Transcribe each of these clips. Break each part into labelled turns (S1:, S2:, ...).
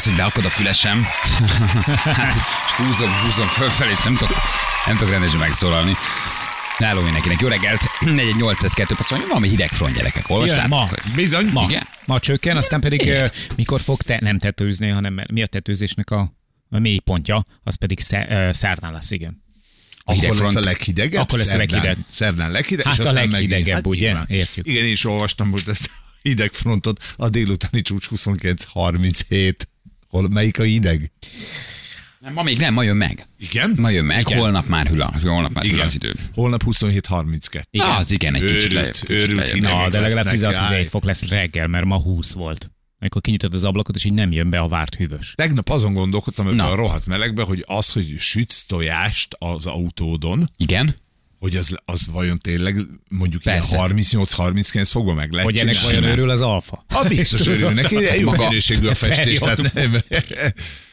S1: Az, hogy beakad a fülesem, hát, és húzom, húzom fölfelé, és nem tudok, nem tudok rendesen megszólalni. Náló mindenkinek. Jó reggelt, 4802 perc, van valami hideg front gyerekek.
S2: Jön,
S1: Olvastátok?
S2: ma.
S3: Bizony.
S2: Ma,
S1: Igen.
S2: ma csökken, aztán pedig
S1: Igen.
S2: ö, mikor fog te nem tetőzni, hanem mi a tetőzésnek a, a mély pontja, az pedig sze, ö, szerdán lesz, igen.
S3: Akkor lesz a
S1: front.
S3: leghidegebb?
S2: Akkor lesz a
S3: Szerdán.
S2: leghideg.
S3: Szerdán leghideg.
S2: Hát
S3: és
S2: a leghidegebb,
S3: megint-
S2: ugye?
S3: nyilván.
S2: Értjük.
S3: Igen, én is olvastam most ezt a hidegfrontot. A délutáni csúcs 29-37. Hol, melyik a hideg?
S1: Nem, ma még nem, ma jön meg.
S3: Igen?
S1: Ma jön meg,
S2: Igen.
S1: holnap már hűl, a- holnap már hűl
S3: Igen.
S1: az idő.
S3: Holnap 27-32.
S2: Igen.
S1: Ah, az igen, egy kicsit
S3: Őrült,
S1: lejjebb. kicsit
S3: őrült
S1: lejjebb.
S3: hideg.
S2: Na, de legalább
S3: lesznek,
S2: 16
S3: jaj.
S2: fok lesz reggel, mert ma 20 volt. Amikor kinyitod az ablakot, és így nem jön be a várt hűvös.
S3: Tegnap azon gondolkodtam ebben
S1: Na.
S3: a rohadt melegben, hogy az, hogy sütsz tojást az autódon,
S1: Igen?
S3: Hogy az, az vajon tényleg mondjuk ilyen
S1: Persze.
S3: 38-39 fokban meg lehet
S2: Hogy ennek vajon örül az alfa?
S3: Ah, biztos örül neki, jó
S1: Maga-
S3: minőségű a festés. Tehát nem.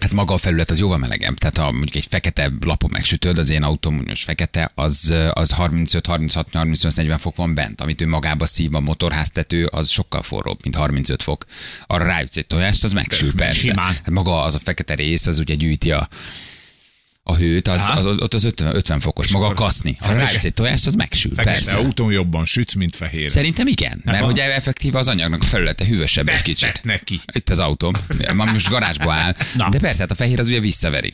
S1: Hát maga a felület az jóval melegebb. Tehát ha mondjuk egy fekete lapon megsütöd, az én autóm fekete, az, az 35, 36, 38, 40 fok van bent. Amit ő magába szív a motorháztető, az sokkal forróbb, mint 35 fok. Arra ráütsz egy tojást, az megsül persze.
S2: Simán.
S1: Hát maga az a fekete rész, az ugye gyűjti a a hőt, az, az, ott az 50, 50 fokos, maga a kaszni. Ha ráütsz egy tojást, az megsül, persze.
S3: autón jobban sütsz, mint fehér.
S1: Szerintem igen, mert
S2: van.
S1: hogy effektív az anyagnak a felülete hűvösebb egy kicsit.
S3: Neki.
S1: Itt az autóm. Ma most garázsba áll.
S2: Na.
S1: De persze, hát a fehér az ugye visszaveri.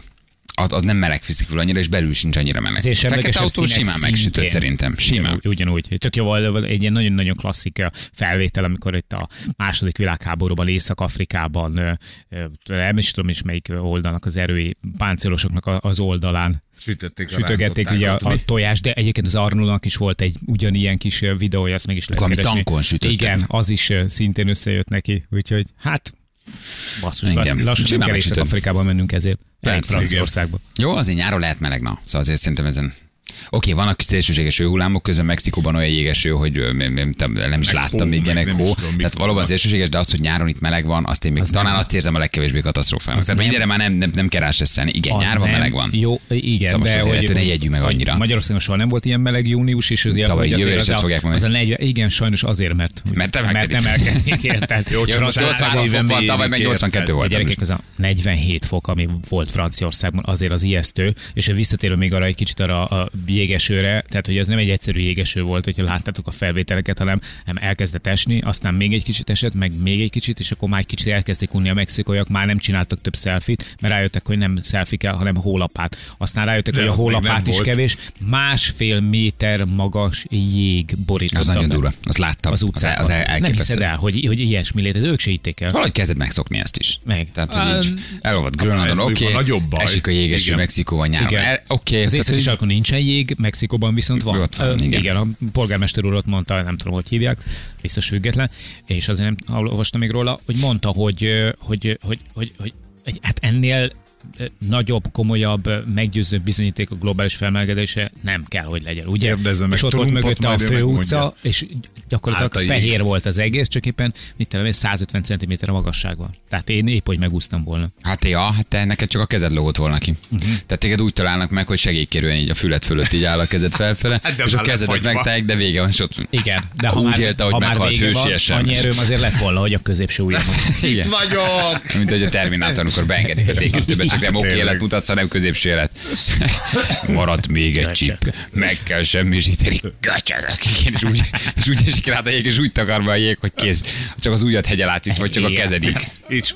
S1: Az, az nem meleg fiszik fel annyira, és belül sincs annyira meleg.
S2: Ezért
S1: A fekete autó simán megsütött szerintem. Simán.
S2: Ugyanúgy. Tök jó volt egy ilyen nagyon-nagyon klasszik felvétel, amikor itt a második világháborúban Észak-Afrikában, nem is tudom is melyik oldalnak az erői páncélosoknak az oldalán
S3: Sütötték
S2: sütögették ugye a, a tojást, de egyébként az Arnoldnak is volt egy ugyanilyen kis videója, ezt meg is lehet
S1: Ami
S2: keresni.
S1: tankon sütöttek.
S2: Igen, az is szintén összejött neki, úgyhogy hát basszus,
S1: Igen.
S2: lass, lassan nem kell. Észak-Afrikában mennünk ezért.
S1: Persze,
S2: Franciaországba.
S1: Jó, azért nyáron lehet meleg, na. Szóval azért szerintem ezen Oké, vannak szélsőséges hőhullámok, közben Mexikóban olyan jégeső, hogy nem, nem, nem is
S3: Meg
S1: láttam még ilyenek
S3: nem
S1: hó. Tehát valóban szélsőséges, de az, hogy nyáron itt meleg van, azt én még talán azt érzem a legkevésbé katasztrófának. Tehát
S2: nem-
S1: mindenre már nem, nem, nem kell rásesszelni. Igen,
S2: Az
S1: nyárban
S2: nem-
S1: meleg van.
S2: Jó, igen,
S1: Szóval most
S2: de
S1: azért
S2: hogy,
S1: ne jegyünk meg annyira.
S2: Magyarországon soha nem volt ilyen meleg június, és azért,
S1: Tavaly
S2: hogy
S1: jövőre
S2: azért
S1: is
S2: az
S1: ezt
S2: a-
S1: fogják mondani.
S2: Az a 40, igen, sajnos azért, mert,
S1: Mert
S2: mert
S1: emelkedik.
S2: emelkedik, érted? Jó,
S1: Jó, most 83
S3: éve
S1: fok van, tavaly meg 82
S3: érted?
S1: volt.
S2: gyerekek, az a 47 fok, ami volt Franciaországban, azért az ijesztő, és visszatérve még arra egy kicsit arra a jégesőre, tehát hogy ez nem egy egyszerű jégeső volt, hogyha láttátok a felvételeket, hanem, hanem elkezdett esni, aztán még egy kicsit esett, meg még egy kicsit, és akkor már egy kicsit elkezdték unni a mexikóiak, már nem csináltak több szelfit, mert rájöttek, hogy nem szelfi kell, hanem hólapát. Aztán rájöttek,
S3: De
S2: hogy a
S3: az
S2: hólapát
S3: nem
S2: is
S3: volt.
S2: kevés, másfél méter magas jég borította.
S1: Az nagyon durva, azt láttam.
S2: Az utcán.
S1: Az, az
S2: nem
S1: elképesztő.
S2: hiszed el, hogy, hogy ilyesmi létezik, ők se hitték el.
S1: Valahogy kezded megszokni ezt is.
S2: Meg.
S1: Tehát, hogy így elolvad Grönlandon, oké,
S3: a nagyobb baj.
S1: esik a jégeső. Mexikóban nyáron. El- Oké,
S2: Az
S1: tehát,
S2: északi sarkon nincsen jég, Mexikóban viszont van.
S1: Ott van, igen.
S2: igen. a polgármester úr ott mondta, nem tudom, hogy hívják, biztos független, és azért nem olvastam még róla, hogy mondta, hogy, hogy, hogy, hogy, hogy, hogy hát ennél nagyobb, komolyabb, ö, meggyőzőbb bizonyíték a globális felmelegedése nem kell, hogy legyen, ugye?
S3: Kérdezze meg
S2: és ott volt
S3: Trumpot,
S2: mögötte a főutca, és gyakorlatilag
S3: jég.
S2: fehér volt az egész, csak éppen, mit tudom, én, 150 cm a magasságban. Tehát én épp, hogy megúsztam volna.
S1: Hát ja, hát te neked csak a kezed lógott volna ki. Uh-huh. Tehát téged úgy találnak meg, hogy segélykérően így a fület fölött így áll a kezed felfele,
S3: Hát de
S1: és a kezedet megtállják, de vége van, és ott
S2: Igen, de ha
S1: úgy
S2: már,
S1: élte, hogy
S2: ha
S1: meghalt hősiesen.
S2: annyi erőm azért lett volna, hogy a középső ujjamon.
S1: Igen.
S3: vagyok!
S1: Mint hogy a Terminátor, amikor beengedik a T2-be, csak nem oké élet mutatsz, hanem középső élet. Maradt még egy csip. Meg kell semmisíteni. Köcsögök. Igen, és úgy, és úgy esik rá a jég, és úgy takar be a jég, hogy kész. Csak az ujjad hegye látszik, vagy csak a kezedik.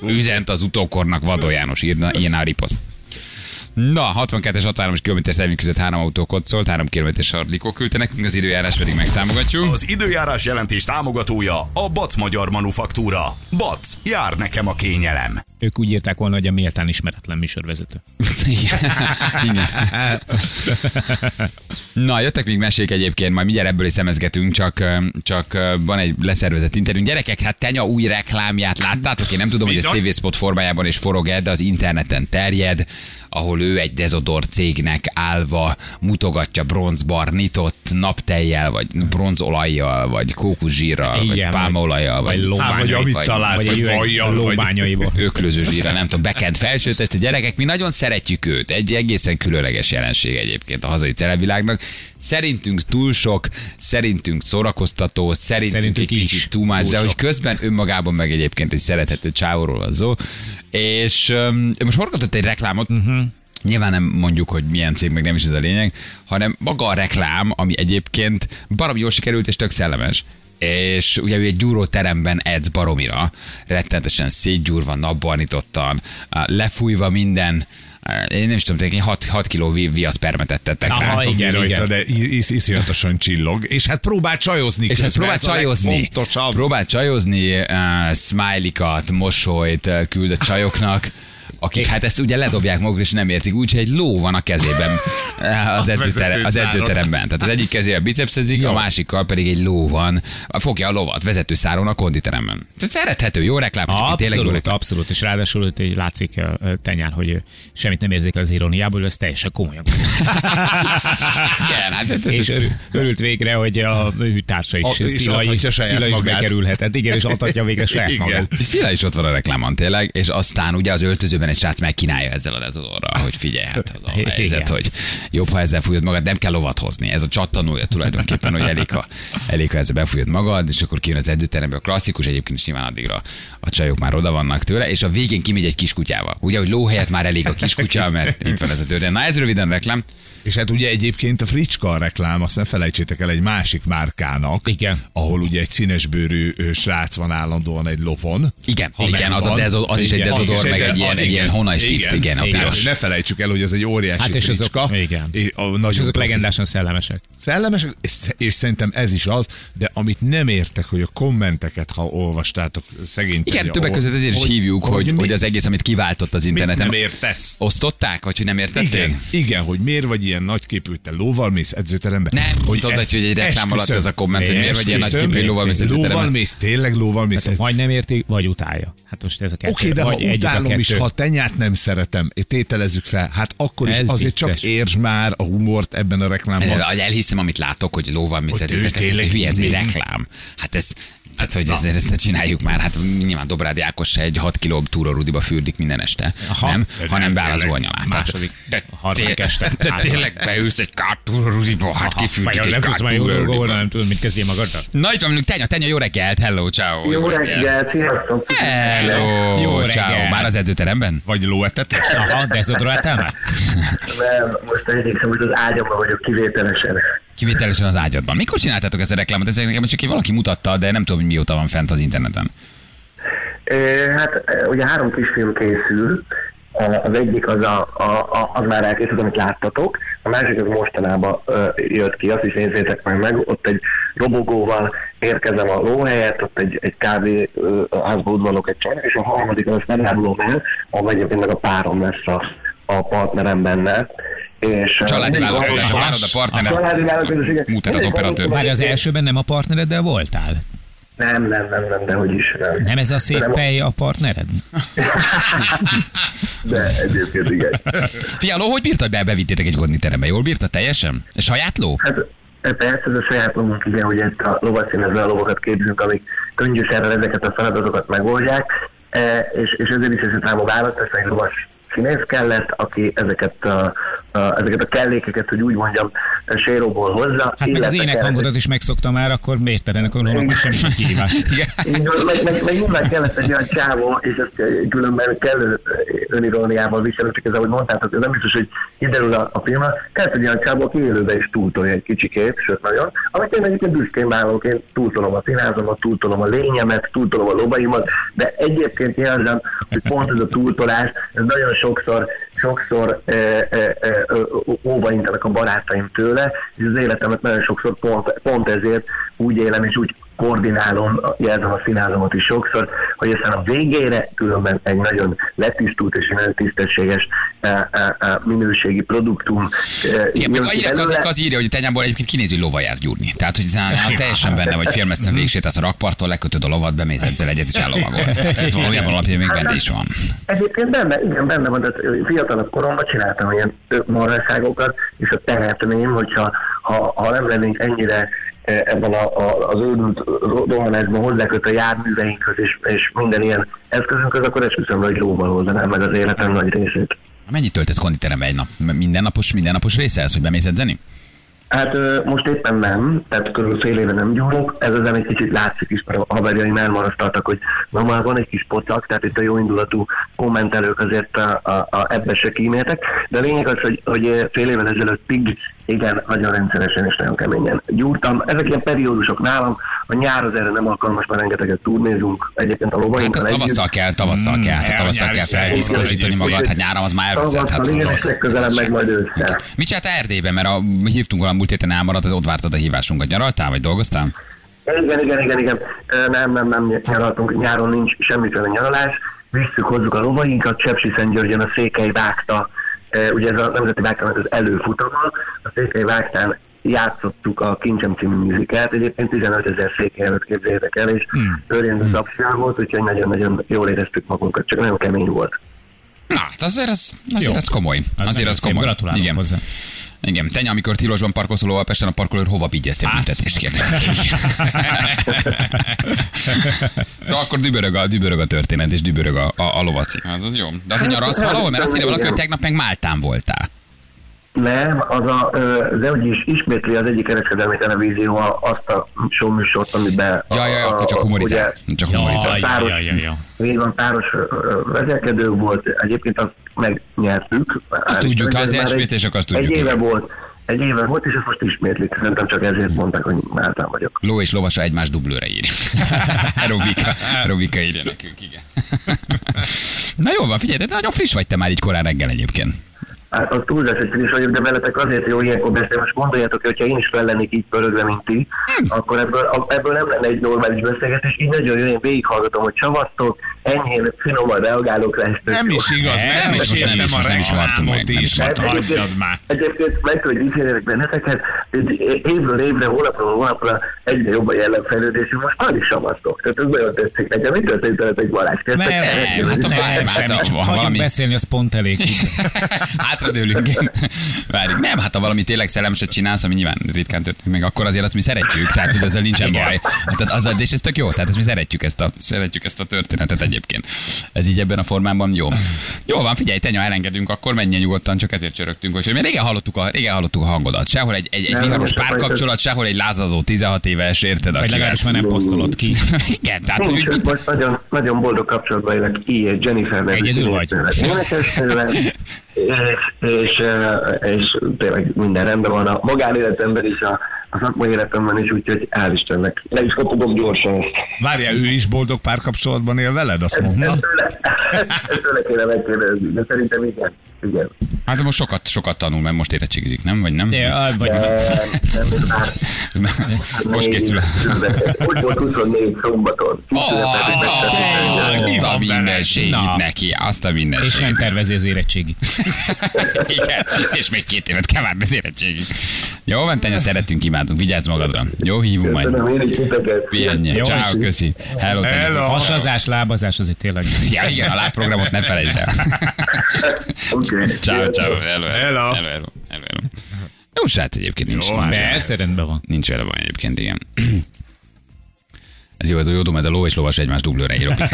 S1: Üzent az utókornak Vadó János, írna, ilyen a riposzt. Na, 62-es 63 km személy között három autó koccolt, 3 km sarlikó küldte nekünk, az időjárás pedig megtámogatjuk.
S4: Az időjárás jelentés támogatója a Bac Magyar Manufaktúra. Bac, jár nekem a kényelem.
S2: Ők úgy írták volna, hogy a méltán ismeretlen műsorvezető.
S1: Igen. Na, jöttek még mesék egyébként, majd mindjárt ebből is szemezgetünk, csak, csak van egy leszervezett interjúnk. Gyerekek, hát Tenya új reklámját láttátok? Én nem tudom, hogy ez
S3: Bizony.
S1: TV Spot formájában is forog de az interneten terjed, ahol ő egy dezodor cégnek állva mutogatja bronzbar nyitott naptejjel, vagy bronzolajjal, vagy kókuszsírral, vagy pálmaolajjal,
S2: vagy
S1: vagy,
S3: Hát, vagy amit
S2: Vagy-
S3: talált,
S2: vagy
S3: vagy, vajjal,
S1: öklő különböző zsíra, nem tudom, bekent felsőtest, a gyerekek, mi nagyon szeretjük őt. Egy egészen különleges jelenség egyébként a hazai celebvilágnak. Szerintünk túl sok, szerintünk szórakoztató, szerintünk,
S2: Szerintünk
S1: egy kicsit túl más, de hogy közben önmagában meg egyébként egy szerethető csávóról van szó. És um, most forgatott egy reklámot, uh-huh. Nyilván nem mondjuk, hogy milyen cég, meg nem is ez a lényeg, hanem maga a reklám, ami egyébként baromi jól sikerült és tök szellemes. És ugye ő egy gyúróteremben edz baromira, rettenetesen szétgyúrva, napbarnítottan, á, lefújva minden, én nem is tudom, tényleg 6, 6 kiló vi- viaszpermetet tettek
S2: Aha,
S1: rá.
S3: Látom, mi
S2: igen,
S3: rajta,
S2: igen.
S3: de is, iszonyatosan csillog. És hát próbál csajozni.
S1: És hát próbál csajozni. Próbál csajozni, uh, smiley-kat, mosolyt uh, küld a csajoknak, akik hát ezt ugye ledobják magukra, és nem értik, úgyhogy egy ló van a kezében eh, az,
S3: A
S1: edzőtere, az edzőteremben. Tehát az egyik kezével bicepszezik, a másikkal pedig egy ló van, fogja a lovat vezetőszáron a konditeremben. Tehát szerethető, jó reklám. egyébként, tényleg jó
S2: Abszolút,
S1: reklám.
S2: abszolút, és ráadásul őt így látszik ö, ö, tenyán, hogy semmit nem érzékel az iróniából, ez teljesen komolyan.
S1: Igen, hát,
S2: és örült végre, hogy a ő társa is,
S3: A- és
S2: Szila,
S3: saját
S2: Szila is bekerülhetett. Igen, és adhatja végre saját magát.
S1: Szila is ott van a reklámon tényleg, és aztán ugye az öltözőben egy srác megkínálja ezzel a dezodorral, hogy figyelj, hát az a helyzet, hogy jobb, ha ezzel fújod magad, nem kell lovat hozni. Ez a csattanója tulajdonképpen, hogy elég, ha, elég, ha ezzel befújod magad, és akkor kijön az edzőterembe a klasszikus, egyébként is nyilván addigra a csajok már oda vannak tőle, és a végén kimegy egy kiskutyával. Ugye, hogy lóhelyet már elég a kiskutya, mert itt van ez a történet. Na ez röviden reklám.
S3: És hát ugye egyébként a Fricska a reklám, azt ne felejtsétek el egy másik márkának,
S2: Igen.
S3: ahol ugye egy színesbőrű srác van állandóan egy lovon.
S1: Igen,
S3: Ha
S1: igen, az, dezo, az is egy
S2: Igen.
S1: dezodor,
S3: Az is
S1: meg egy ilyen, egy ilyen honai stift, igen, a
S2: igen.
S1: piros.
S3: Ne felejtsük el, hogy ez egy óriási
S2: Hát és azok-
S3: fricska.
S2: igen.
S3: És, a,
S2: És azok legendásan szellemesek.
S3: Szellemesek, és, és szerintem ez is az, de amit nem értek, hogy a kommenteket, ha olvastátok, szegény
S1: Igen, többek között ezért is hívjuk, hogy,
S3: mi-
S1: hogy az egész, amit kiváltott az interneten.
S3: nem értesz.
S1: Osztották, vagy hogy nem értették?
S3: Igen, igen, hogy miért vagy ilyen nagyképű, te lóval mész edzőterembe?
S1: Nem,
S3: hogy
S1: tudod,
S3: e-
S1: hogy egy reklám alatt ez a komment, hogy miért vagy ilyen nagyképű lóval mész
S3: Lóval
S1: edzőterembe.
S3: mész, tényleg lóval mész.
S2: Tehát vagy nem érti, vagy utálja. Hát most ez a kettő.
S3: Oké, de ha utálom is, ha a tenyát nem szeretem, tételezzük fel, hát akkor is
S2: Ez
S3: azért csak értsd már a humort ebben a reklámban.
S1: El- Elhiszem, amit látok, hogy lóval edzőterembe.
S3: tényleg
S1: Hülye, ez egy reklám. Hát ez, Hát, hogy ezt, ezt ne csináljuk már, hát nyilván Dobrád Ákos se egy 6 kiló túrorudiba fürdik minden este,
S2: Aha.
S1: nem?
S2: De
S1: Hanem
S2: nem,
S1: beáll az
S2: tényleg.
S1: oldalán.
S2: Második,
S1: de,
S2: a harmadik este.
S1: de tényleg beülsz egy kár túrorudiba, hát kifürdik egy
S2: nem
S1: kár túrorudiba.
S2: nem tudod, mit kezdjél magaddal.
S1: Na itt van velünk Tenya, Tenya, jó reggelt, hello, ciao.
S5: Jó reggel, sziasztok!
S1: Hello,
S2: Jó
S1: ciao. Már az edzőteremben?
S3: Vagy lóetetes?
S2: Aha, dezodoráltál már?
S5: Nem, most egyébként most az ágyamban vagyok kivételesen.
S1: Kivételesen az ágyadban. Mikor csináltátok ezt a reklámot? Ez nekem csak valaki mutatta, de nem tudom, hogy mióta van fent az interneten.
S5: Hát ugye három kisfilm készül, az egyik az, a, a, a, az már elkészült, amit láttatok, a másik az mostanában ö, jött ki, azt is nézzétek meg meg, ott egy robogóval érkezem a lóhelyet, ott egy, egy kávé házba udvarlok egy csaj, és a harmadik az nem árulom el, ahol egyébként meg a párom lesz a, a partnerem benne. És,
S1: Családi vállalkozás, a a partnered.
S5: Családi vállalkozás, igen.
S1: Mutat az operatőr.
S2: Várj, az elsőben nem a partnereddel voltál?
S5: Nem, nem, nem, nem, de hogy is nem.
S2: Nem ez a szép
S5: Nem,
S2: pej a partnered?
S5: De egyébként igen.
S1: Fialó, hogy bírtad be, bevittétek egy konditerembe? Jól bírta teljesen? És saját ló?
S5: Hát e, persze, ez a saját lovunk, igen, hogy itt a lovaszínezve a lovakat képzünk, amik könnyűszerrel ezeket a feladatokat megoldják, e, és, és ezért is ez számú választás, egy lovas színész kellett, aki ezeket a, a, ezeket a kellékeket, hogy úgy mondjam, séróból hozza.
S2: Hát meg az énekhangodat is megszokta már, akkor miért te ennek a lónak semmi sem kihívás?
S5: Meg, meg, meg nyilván kellett egy olyan csávó, és ezt különben kellő öniróniával viselő, csak ez ahogy mondtátok, ez nem biztos, hogy kiderül a, a filmben, kellett egy olyan csávó, aki élőben is túltolja egy kicsikét, sőt nagyon, amit én egyébként büszkén vállalok, én túltolom a színázomat, túltolom a lényemet, túltolom a lobaimat, de egyébként érzem, hogy pont ez a túltolás, ez nagyon sokszor, sokszor e, e, e, óva intenek a barátaim tőle, és az életemet nagyon sokszor pont, pont ezért úgy élem és úgy koordinálom, jelzem a színázomat is sokszor, hogy aztán a végére különben egy nagyon letisztult és nagyon tisztességes e, e, e, minőségi produktum e,
S1: Igen, meg az, az írja, hogy tenyából egyébként kinéző lova járt gyúrni. Tehát, hogy nála teljesen benne vagy filmeszten végsétálsz a rakparttól, lekötöd a lovat, bemész egyszer egyet és ellovagolsz. Tehát ez valójában alapján még benne is van.
S5: Egyébként benne, igen, benne van, tehát fiatalabb koromban csináltam ilyen marhaságokat, és a tehetném, hogyha ha, ha nem lennénk ennyire eh, ebben a, a, az őrült ro- rohanásban hozzáköt a járműveinkhöz és, és minden ilyen eszközünkhöz, akkor esküszöm, hogy lóval oldanám meg az életem nagy részét.
S1: Mennyit töltesz konditerembe egy nap? Mindennapos, mindennapos része ez, hogy bemész edzeni?
S5: Hát most éppen nem, tehát körülbelül fél éve nem gyúrok, ez az egy kicsit látszik is, mert a haverjaim elmarasztaltak, hogy na már van egy kis pocak, tehát itt a jó indulatú kommentelők azért a, a, a ebbe se kíméltek, de a lényeg az, hogy, hogy fél évvel ezelőttig igen, nagyon rendszeresen és nagyon keményen gyúrtam. Ezek ilyen periódusok nálam, a nyár az erre nem alkalmas, mert rengeteget turnézunk, egyébként a
S1: Hát
S5: lovainkkal együtt.
S1: tavasszal kell, tavasszal kell, hát tavasszal kell
S2: hogy
S1: magad, hát nyáron az már elveszett. Hát
S5: igen, és legközelebb meg majd ősszel.
S1: Mit csinált Erdélyben, mert a, mi hívtunk valami múlt héten elmaradt, az ott vártad a hívásunkat. Nyaraltál, vagy dolgoztál?
S5: Igen, igen, igen, igen. Nem, nem, nem nyaraltunk. Nyáron nincs semmiféle nyaralás. Visszük, hozzuk a lovainkat. Csepsi Szentgyörgyön a Székely vágta. Ö, Ugye ez a Nemzeti Vágtának az előfutama. A Székely vágtán játszottuk a Kincsem című műzikát. Egyébként 15 ezer székely előtt képzeljétek el, és hmm. örjendő tapsság volt, úgyhogy nagyon-nagyon jól éreztük magunkat, csak nagyon kemény volt.
S1: Na, hát azért az, azért
S2: Jó.
S1: az komoly.
S2: Az
S1: azért az komoly.
S2: gratulálok
S1: Igen.
S2: hozzá.
S1: Igen, tenya, amikor tilosban parkolsz a Pesten, a parkolőr hova vigyeztél
S2: Hát.
S1: büntetést kérlek. szóval akkor dübörög a, dübörög a történet, és dübörög a, a, a lovaci. Az, az jó. De azért nyaralsz valahol, mert azt írja valaki, hogy tegnap meg Máltán voltál.
S5: Nem, az a, de hogy is ismétli az egyik kereskedelmi televízió a- azt a show műsort, amiben...
S1: Ja, ja, ja, akkor csak humorizál. Csak humorizál.
S2: Ja,
S5: Páros,
S2: ja, ja, ja.
S5: Van, páros vezetkedő volt, egyébként azt megnyertük.
S1: Azt tudjuk,
S5: Ez
S1: az ismétlések, azt tudjuk,
S5: Egy éve volt, egy éve volt, és ezt most ismétlik. Szerintem csak ezért mondták, hogy Máltán vagyok.
S1: Ló és lovasa egymás dublőre ír. Robika, Robika írja nekünk, igen. Na jó van, figyelj, de nagyon friss vagy te már így korán reggel egyébként.
S5: Hát az túlzás, hogy friss vagyok, de veletek azért jó ilyenkor beszélni. Most gondoljátok, hogy ha én is fel lennék így pörögve, mint ti, akkor ebből, a- ebből nem lenne egy normális beszélgetés. Így nagyon jó, én végighallgatom, hogy csavasztok, enyhén, finoman reagálok rá. és
S3: Nem
S5: jó.
S3: is igaz,
S2: Nem,
S3: nem is
S1: nem
S3: értem
S1: is-
S3: a
S1: nem is meg,
S3: reklámot
S1: nem
S3: is,
S1: is
S3: hát hagyjad már.
S5: Egyébként meg kell, hogy dicsérjelek benneteket, hogy évről évre, hónapról hónapra egyre jobb a jellemfejlődésünk, most már is savasztok. Tehát ez nagyon tetszik nekem. Mi történt veletek Balázs?
S2: Nem,
S1: Nem, hát a-
S2: nem,
S1: a-
S2: csak
S1: valami-
S2: hagyjuk beszélni, az pont elég.
S1: Hátradőlünk. Várjuk. Nem, hát ha valami tényleg szellemset csinálsz, ami nyilván ritkán történik meg, akkor azért azt mi szeretjük, tehát hogy ezzel nincsen baj. Tehát az, és ez tök jó, tehát ezt mi szeretjük ezt, a, szeretjük ezt a történetet egyébként. Ez így ebben a formában jó. Jó van, figyelj, tenya, elengedünk, akkor menjen nyugodtan, csak ezért csörögtünk, hogy mert régen hallottuk a, régen hallottuk a hangodat. Sehol egy, egy, egy viharos párkapcsolat, sehol egy lázadó 16 éves, érted?
S2: Vagy legalábbis már nem posztolod ki.
S1: Igen, tehát hogy úgy,
S5: most nagyon, nagyon boldog kapcsolatban élek így Jennifer nevű
S2: Egyedül vagy?
S5: És, és, és tényleg minden rendben van. A magánéletemben is, a, a szakmai életemben is, úgyhogy hál' Istennek. Le is kapodom gyorsan ezt.
S3: Várjál, ő is boldog párkapcsolatban él veled, azt mondta?
S5: ezt tőle kéne megkérdezni, de szerintem igen. igen.
S1: hát most sokat, sokat tanul, mert most érettségizik, nem? Vagy nem?
S2: Ja, vagy
S5: nem,
S1: Most készül.
S5: Úgy volt 24 szombaton.
S1: Azt a
S2: van
S1: minden
S2: veled?
S1: segít
S2: Na.
S1: neki, azt a minden
S2: és nem tervezi az érettségit.
S1: Igen, és még két évet kell várni az érettségig. Jó, van, szeretünk, imádunk, vigyázz magadra. Jó, hívunk majd.
S5: Köszönöm én is titeket.
S1: Pihenjen.
S2: Jó,
S1: Ciao, köszi. Hello.
S3: Hello.
S2: Hasazás, lábazás, azért tényleg.
S1: Ja, igen, a lábprogramot ne felejtsd el.
S5: Oké.
S1: Ciao, ciao. Hello, hello.
S3: Hello.
S1: Hello, hello, hello, hello. Jó, srác egyébként nincs
S3: Jó.
S2: Persze, rendben van.
S1: Nincs vele baj egyébként, igen. Ez jó, ez a jó dom, ez a ló és lovas egymás dublőre írok.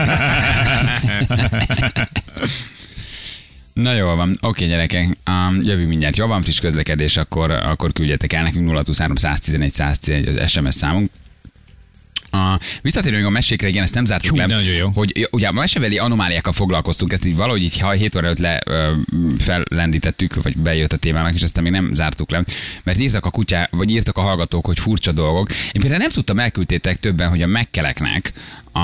S1: Na jól van, oké gyerekek, um, jövünk mindjárt. Jó van, friss közlekedés, akkor, akkor küldjetek el nekünk 023 111 111 az SMS számunk. A, visszatérünk a mesékre, igen, ezt nem zártuk
S2: Hú,
S1: le,
S2: nagyon jó.
S1: hogy ugye a meseveli anomáliákkal foglalkoztunk, ezt így valahogy így ha 7 óra előtt le, ö, fellendítettük, vagy bejött a témának, és aztán még nem zártuk le, mert írtak a kutyá, vagy írtak a hallgatók, hogy furcsa dolgok. Én például nem tudtam, elküldtétek többen, hogy a megkeleknek a,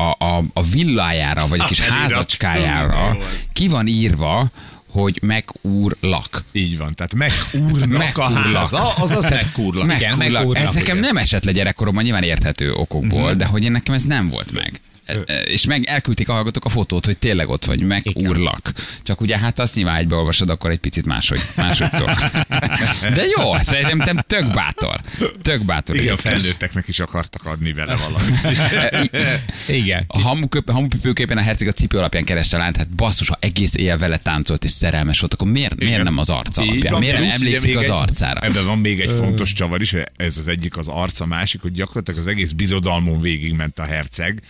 S1: a, a, a villájára, vagy a kis
S3: felirat.
S1: házacskájára
S3: Jó, ez.
S1: ki van írva, hogy megúrlak.
S3: Így van, tehát megúrnak a háza, azaz megúrlak.
S2: Igen,
S1: Megúrlak. Ez nekem nem esett le gyerekkoromban, nyilván érthető okokból, de hogy én nekem ez nem volt meg. És meg elküldték a hallgatók a fotót, hogy tényleg ott vagy, megúrlak. Csak ugye hát azt nyilván egybe olvasod, akkor egy picit máshogy, máshogy szól. De jó, szerintem te tök bátor. Tök bátor.
S3: Igen, a felnőtteknek is akartak adni vele valamit.
S2: Igen.
S1: A hamupipőképpen a herceg a cipő alapján kereste lányt, hát basszus, ha egész éjjel vele táncolt és szerelmes volt, akkor miért, miért
S3: Igen.
S1: nem az arca alapján?
S3: van,
S1: Miért nem emlékszik az
S3: egy-
S1: arcára?
S3: Ebben van még egy fontos csavar is, ez az egyik az arca, másik, hogy gyakorlatilag az egész birodalmon végigment a herceg,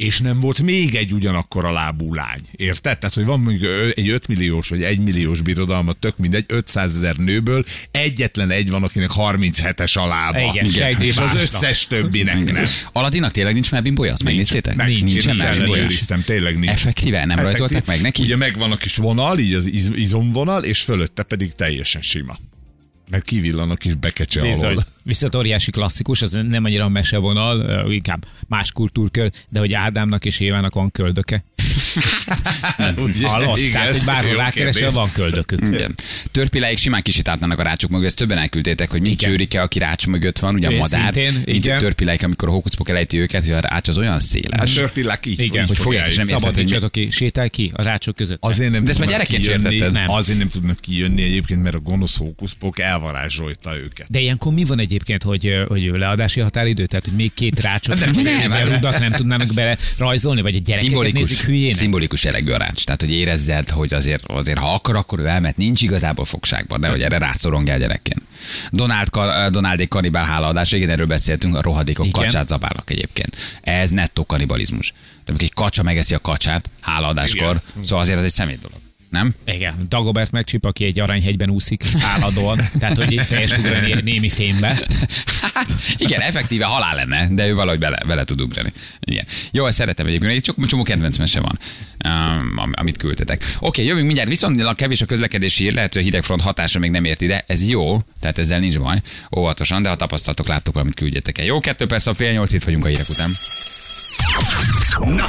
S3: és nem volt még egy ugyanakkor a lábú lány. Érted? Tehát, hogy van mondjuk egy 5 milliós vagy 1 milliós birodalma, tök mindegy, 500 ezer nőből egyetlen egy van, akinek 37-es a lába.
S2: Igen, senki
S3: és az
S2: másnak.
S3: összes többinek nem.
S1: Aladinak tényleg nincs már bimboja, azt megnéztétek?
S3: Meg,
S2: Nincs.
S1: Nincsen már
S3: ellenőriztem, tényleg nincs.
S1: Effektíve, nem rajzolták meg neki?
S3: Ugye megvan a kis vonal, így az iz- izomvonal, és fölötte pedig teljesen sima. Mert kivillan a kis bekecse
S2: Bizony.
S3: alól.
S2: Viszont óriási klasszikus, az nem annyira a mesevonal, inkább más kultúrkör, de hogy Ádámnak és Évának van köldöke. Hallott?
S3: Igen.
S2: Tehát, hogy bárhol rákeresel, van köldökük.
S1: Igen. Törpiláig simán kisitálnának a rácsok mögött, ezt többen elküldtétek, hogy mi csőrike, aki rács mögött van, ugye a
S2: Én
S1: madár,
S2: szintén,
S1: mint
S2: igen.
S1: törpiláig, amikor a hókucpok elejti őket, hogy a rács az olyan
S3: A
S1: széles.
S3: sörpillák így
S2: Igen,
S1: hogy fogják, és nem érted, hogy mi-
S2: Szabadítsatok ki, sétálj ki a rácsok között.
S3: Azért nem
S1: De ezt már gyerekként.
S2: Nem.
S3: Azért nem tudnak kijönni egyébként, mert a gonosz hókuszpok elvarázsolta őket.
S2: De ilyenkor mi van egyébként, hogy, hogy leadási határidő? Tehát, hogy még két rácsot, Nem,
S1: nem,
S2: nem,
S1: nem,
S2: nem. tudnának bele rajzolni, vagy a gyerekeket
S1: Szimbolikus,
S2: nézik hülyének?
S1: szimbolikus jellegű a rács. Tehát, hogy érezzed, hogy azért, azért ha akar, akkor ő elmet, nincs igazából fogságban, de hogy erre rászorongál gyerekként. Donald, Ka- Donaldék kanibál hálaadás, igen, erről beszéltünk, a rohadékok
S2: Igen.
S1: kacsát zabálnak egyébként. Ez nettó kanibalizmus. Tehát amikor egy kacsa megeszi a kacsát hálaadáskor, szóval azért ez egy szemét dolog. Nem?
S2: Igen, Dagobert megcsip, aki egy aranyhegyben úszik állandóan, tehát hogy így fejest ugrani némi fénybe.
S1: Igen, effektíve halál lenne, de ő valahogy bele, bele tud ugrani. Igen. Jó, ezt szeretem egyébként. Egy csomó, csomó kedvenc mese van, um, am- amit küldtetek. Oké, jövünk mindjárt. Viszont a kevés a közlekedési ír, lehet, hogy a hidegfront hatása még nem ért ide. Ez jó, tehát ezzel nincs baj. Óvatosan, de ha tapasztaltok, láttok valamit küldjetek el. Jó, kettő perc a fél nyolc, itt vagyunk a hírek után.
S4: Na,